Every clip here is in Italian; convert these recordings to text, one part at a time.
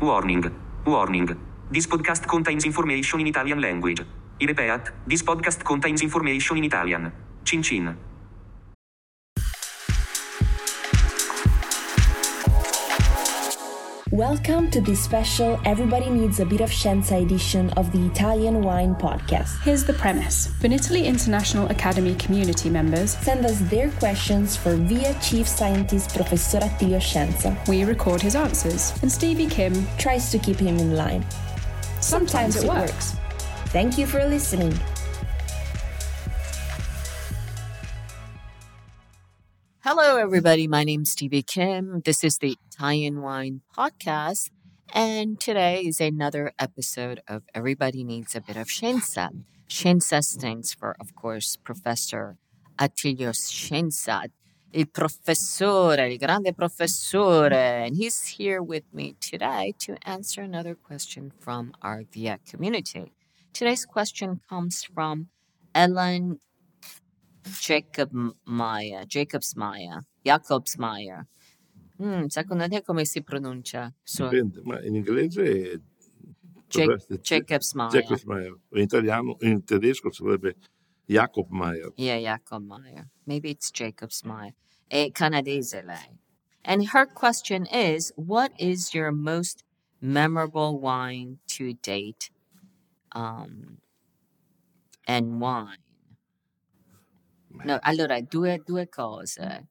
Warning. Warning. This podcast contains information in Italian language. I repeat, this podcast contains information in Italian. Cin cin. Welcome to this special Everybody Needs a Bit of Scienza edition of the Italian Wine Podcast. Here's the premise Vinitaly International Academy community members Send us their questions for via Chief Scientist Professor Attilio Scienza. we record his answers, and Stevie Kim Tries to keep him in line. sometimes, it works. Thank you for listening. Hello, everybody. My name's Stevie Kim. This is the Italian Wine Podcast. And today is another episode of Everybody Needs a Bit of Scienza. Scienza stands for, of course, Professor Attilio Scienza, il professore, il grande professore. And he's here with me today to answer another question from our VIA community. Today's question comes from Ellen Jacob Meyer, Jacobs Meyer, Jacobs Meyer. Mm, secondo te come si pronuncia? Su Dipende, ma in inglese è Jac- Jacobs Meyer. Jacobs Meyer. In italiano, in tedesco sarebbe Jacob Meyer. Yeah, Jacob Meyer. Maybe it's Jacobs Meyer. È canadese lei. And her question is, what is your most memorable wine to date? Um, and wine? No, allora, due, due cose.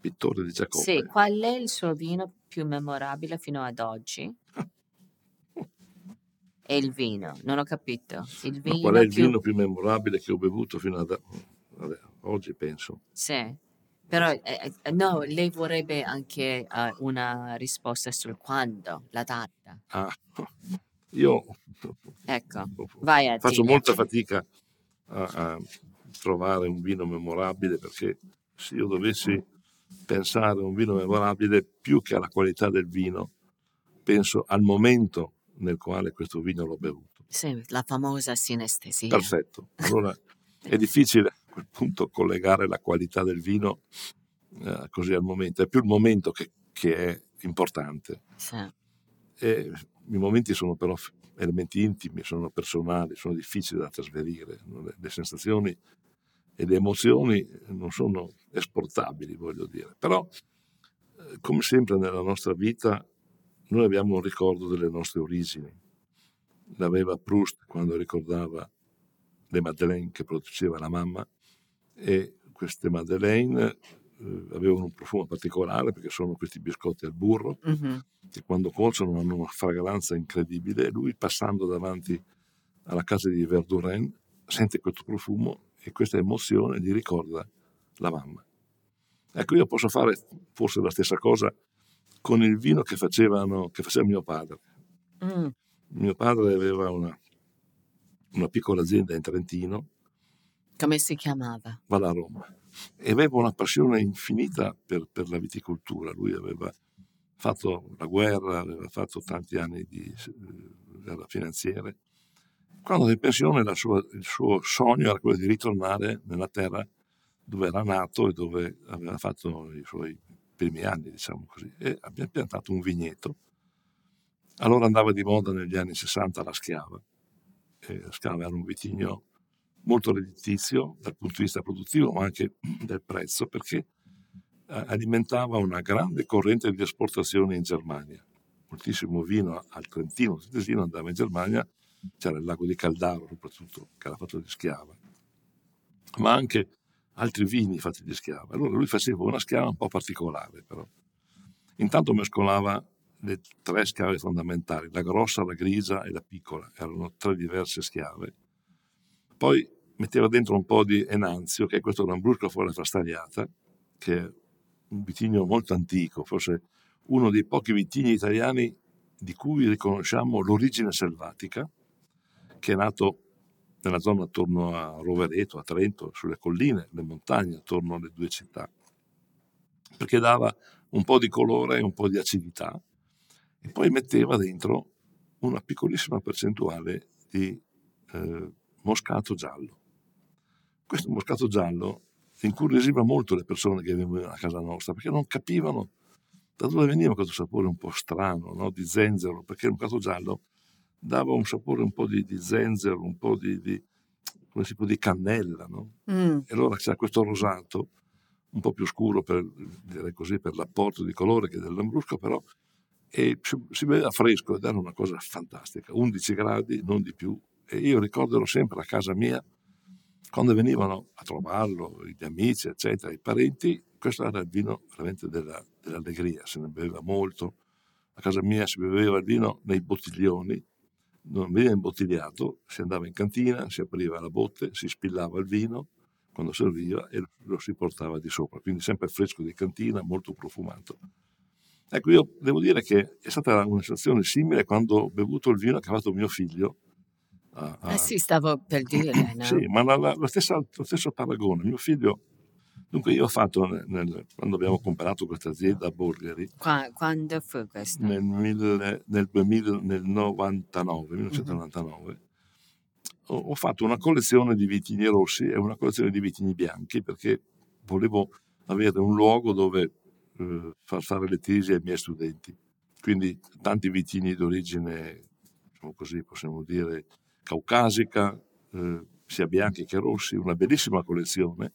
Pittore di Giacobbe. Sì, qual è il suo vino più memorabile fino ad oggi? E il vino, non ho capito. Il Ma vino qual è il più... vino più memorabile che ho bevuto fino ad oggi penso. Sì, però eh, eh, no, lei vorrebbe anche eh, una risposta sul quando, la data. Ah, io Ecco, vai a faccio molta fatica a, a trovare un vino memorabile perché se io dovessi pensare a un vino memorabile più che alla qualità del vino, penso al momento nel quale questo vino l'ho bevuto. Sì, la famosa sinestesia. Perfetto. Allora è difficile a quel punto collegare la qualità del vino eh, così al momento. È più il momento che, che è importante. Sì, E I momenti sono però elementi intimi, sono personali, sono difficili da trasferire. le sensazioni e le emozioni non sono esportabili, voglio dire. Però, eh, come sempre nella nostra vita, noi abbiamo un ricordo delle nostre origini. L'aveva Proust quando ricordava le Madeleine che produceva la mamma e queste Madeleine eh, avevano un profumo particolare perché sono questi biscotti al burro Mhm. che quando cuociono hanno una fragranza incredibile e lui passando davanti alla casa di Verdurin sente questo profumo e questa emozione gli ricorda la mamma. Ecco, io posso fare forse la stessa cosa con il vino che, facevano, che faceva mio padre. Mm, Mio padre aveva una, una piccola azienda in Trentino, Come si chiamava? va a Roma, e aveva una passione infinita per, per la viticoltura. Lui aveva fatto la guerra, aveva fatto tanti anni di eh, era finanziere. Quando era in pensione sua- il suo sogno era quello di ritornare nella terra dove era nato e dove aveva fatto i suoi primi anni, diciamo così, e abbiamo piantato un vigneto. Allora andava di moda negli anni 60 la schiava. E la schiava era un vitigno molto redditizio dal punto di vista produttivo, ma anche del prezzo, perché eh, alimentava una grande corrente di esportazione in Germania. Moltissimo vino al Trentino, al Tesino andava in Germania, c'era il lago di Caldaro soprattutto, che era fatto di schiava, ma anche altri vini fatti di schiava. Allora lui faceva una schiava un po' particolare, però. Intanto mescolava le tre schiave fondamentali, la grossa, la grigia e la piccola, erano tre diverse schiave. Poi metteva dentro un po' di enanzio, che è questo lambrusco fuori frastagliata, che un vitigno molto antico, forse uno dei pochi vitigni italiani di cui riconosciamo l'origine selvatica, che è nato nella zona attorno a Rovereto, a Trento, sulle colline, le montagne attorno alle due città, perché dava un po' di colore e un po' di acidità e poi metteva dentro una piccolissima percentuale di eh, moscato giallo. Questo moscato giallo incuriosiva molto le persone che venivano a casa nostra perché non capivano da dove veniva questo sapore un po' strano, no? di zenzero, perché il moscato giallo dava un sapore un po' di, di zenzero, un po' di, di, può, di cannella, no? mm. E allora c'era questo rosato, un po' più scuro per, così, per l'apporto di colore che del lambrusco, però e si beveva fresco ed era una cosa fantastica, 11 gradi, non di più. E io ricorderò sempre a casa mia, quando venivano a trovarlo, gli amici, eccetera, i parenti, questo era il vino veramente della, dell'allegria, se ne beveva molto. A casa mia si beveva il vino nei bottiglioni, non veniva imbottigliato, si andava in cantina, si apriva la botte, si spillava il vino quando serviva e lo si portava di sopra, quindi sempre fresco di cantina, molto profumato. Ecco, io devo dire che è stata una situazione simile quando ho bevuto il vino che ha fatto mio figlio. A, a... Eh sì, stavo per dire. No? sì, ma la, la, la stessa, lo stesso paragone. Mio figlio Dunque io ho fatto, nel, nel, quando abbiamo comprato questa azienda a Borgheri, Qua, quando fu questo? Nel, nel, nel 2000, nel 99, 1999, mm-hmm. ho, ho, fatto una collezione di vitigni rossi e una collezione di vitigni bianchi perché volevo avere un luogo dove eh, far fare le tesi ai miei studenti. Quindi tanti vitigni d'origine, diciamo così, possiamo dire, caucasica, eh, sia bianchi che rossi, una bellissima collezione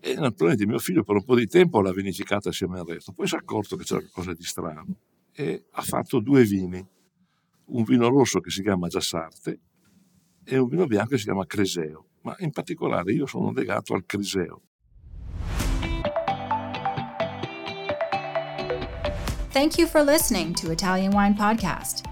e naturalmente mio figlio per un po' di tempo l'ha vinificata assieme al resto, poi si è accorto che c'era qualcosa di strano e ha fatto due vini, un vino rosso che si chiama Giassarte e un vino bianco che si chiama Creseo, ma in particolare io sono legato al Creseo Thank you for listening to Italian Wine Podcast.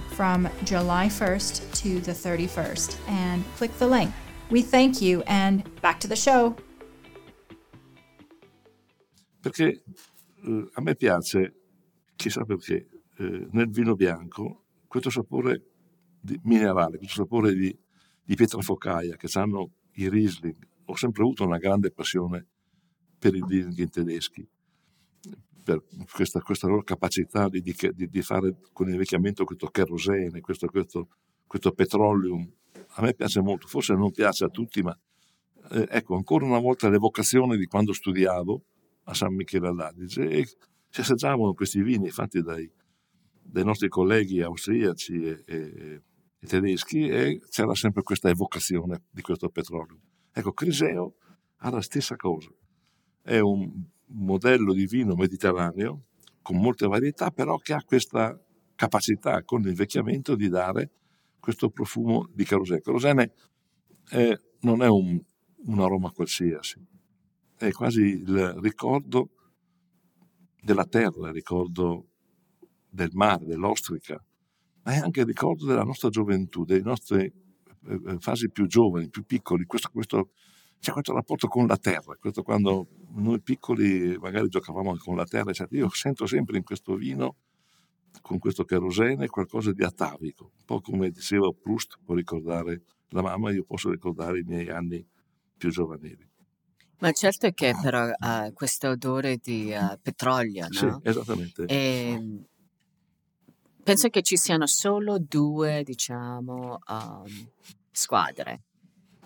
from July 1st to the 31st and click the link. We thank you and back to the show. Perché eh, a me piace, chissà perché, eh, nel vino bianco questo sapore di minerale, questo sapore di, di pietra focaia che hanno i Riesling. Ho sempre avuto una grande passione per i Riesling tedeschi per questa, questa loro capacità di, di, di, fare con l'invecchiamento questo kerosene, questo, questo, questo petroleum. A me piace molto, forse non piace a tutti, ma eh, ecco, ancora una volta l'evocazione di quando studiavo a San Michele all'Adige e si assaggiavano questi vini fatti dai, dai nostri colleghi austriaci e, e, e, tedeschi e c'era sempre questa evocazione di questo petrolio. Ecco, Criseo ha la stessa cosa. È un modello di vino mediterraneo con molte varietà, però che ha questa capacità con l'invecchiamento di dare questo profumo di kerosene. Kerosene è, non è un, un aroma qualsiasi, è quasi il ricordo della terra, il ricordo del mare, dell'ostrica, ma è anche il ricordo della nostra gioventù, delle nostre eh, eh, fasi più giovani, più piccoli, questo, questo c'è questo rapporto con la terra, questo quando noi piccoli magari giocavamo con la terra, eccetera. io sento sempre in questo vino, con questo kerosene, qualcosa di atavico, un po' come diceva Proust, può ricordare la mamma, io posso ricordare i miei anni più giovanili. Ma certo che però ha uh, questo odore di uh, petrolio, no? Sì, esattamente. E, ehm, penso che ci siano solo due, diciamo, um, squadre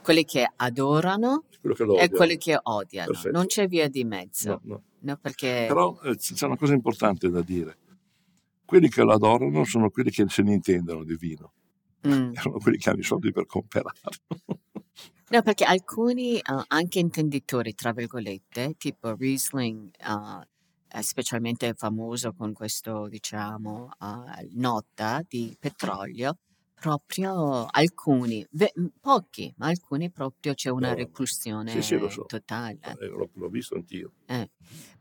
quelli che adorano che e quelli che odiano. Perfetto. Non c'è via di mezzo. No, no. No, perché... Però eh, c'è una cosa importante da dire. Quelli che lo adorano sono quelli che se ne intendono di vino. Mm. Sono quelli che hanno i soldi per comprarlo. No, perché alcuni uh, anche intenditori, tra virgolette, tipo Riesling, uh, è specialmente famoso con questo, diciamo, uh, nota di petrolio, proprio alcuni, ve- pochi, ma alcuni proprio c'è una No, repulsione sì, sì, lo so. totale. Eh, L'ho, l'ho visto anch'io. Eh.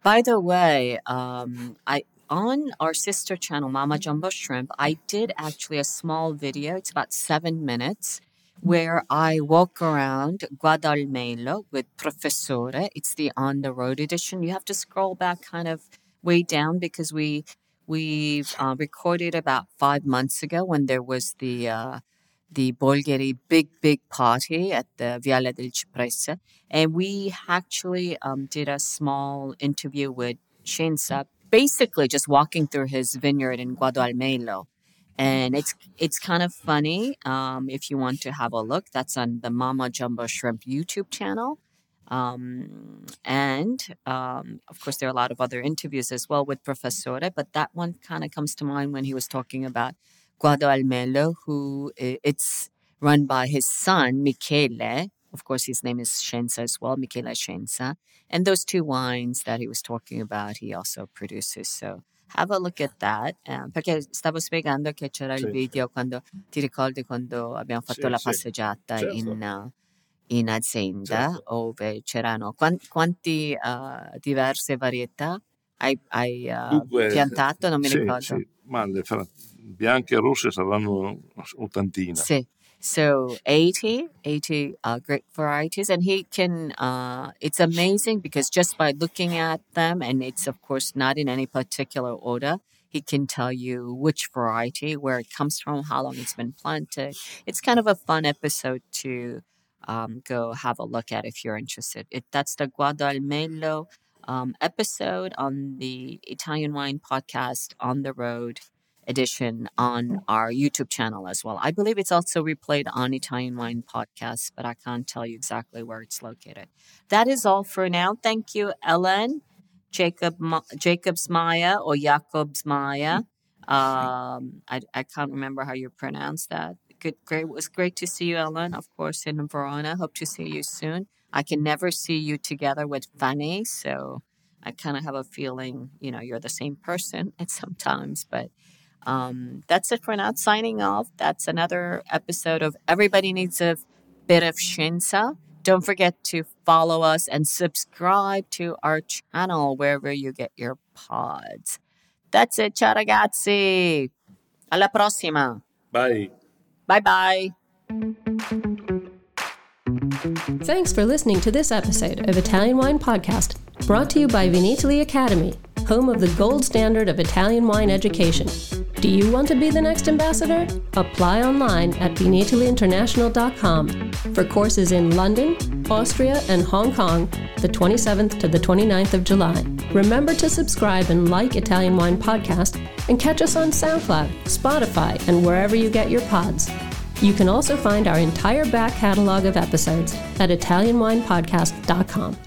By the way, um, I on our sister channel, Mama Jumbo Shrimp, I did actually a small video. It's about seven minutes, where I walk around Guadalmelo with Professore. It's the on the road edition. You have to scroll back kind of way down because we we uh, recorded about five months ago when there was the uh, the Bolgheri big big party at the Viale del Cipresse, and we actually um, did a small interview with Shensa, basically just walking through his vineyard in Guadalmelo. And it's it's kind of funny um, if you want to have a look. That's on the Mama Jumbo Shrimp YouTube channel. Um, and um, of course, there are a lot of other interviews as well with Professore, but that one kind of comes to mind when he was talking about Guado Almelo, who it's run by his son, Michele. Of course, his name is Scienza as well, Michele Scienza. And those two wines that he was talking about, he also produces. So have a look at that. Um, perché stavo spiegando che c'era il Sì. video quando ti ricordi quando abbiamo fatto Sì, la sì. passeggiata Certo. in, uh, in azienda Certo. dove c'erano quan- quanti uh, diverse varietà hai, hai, uh, Dunque, piantato? Non mi sì, ricordo. sì, ma le fra- bianche e rosse saranno ottantina. Sì. So 80, 80 uh, great varieties, and he can. Uh, it's amazing because just by looking at them, and it's of course not in any particular order, he can tell you which variety, where it comes from, how long it's been planted. It's kind of a fun episode to um, go have a look at if you're interested. It, that's the Guadalmelo um, episode on the Italian Wine Podcast on the road edition on our YouTube channel as well. I believe it's also replayed on Italian Wine Podcast, but I can't tell you exactly where it's located. That is all for now. Thank you, Ellen, Jacob, Ma- Jacobs Maya, or Jacobs Maya. Um, I, I can't remember how you pronounce that. Good, great. It was great to see you, Ellen. Of course, in Verona. Hope to see you soon. I can never see you together with Fanny, so I kind of have a feeling, you know, you're the same person at sometimes, but um, that's it for now. Signing off. That's another episode of Everybody Needs a Bit of Shinsa. Don't forget to follow us and subscribe to our channel wherever you get your pods. That's it. Ciao ragazzi. Alla prossima. Bye. Bye bye. Thanks for listening to this episode of Italian Wine Podcast, brought to you by Vinitaly Academy, home of the gold standard of Italian wine education. Do you want to be the next ambassador? Apply online at vinitalyinternational.com for courses in London, Austria, and Hong Kong the 27th to the 29th of July. Remember to subscribe and like Italian Wine Podcast and catch us on SoundCloud, Spotify, and wherever you get your pods. You can also find our entire back catalog of episodes at ItalianWinePodcast.com.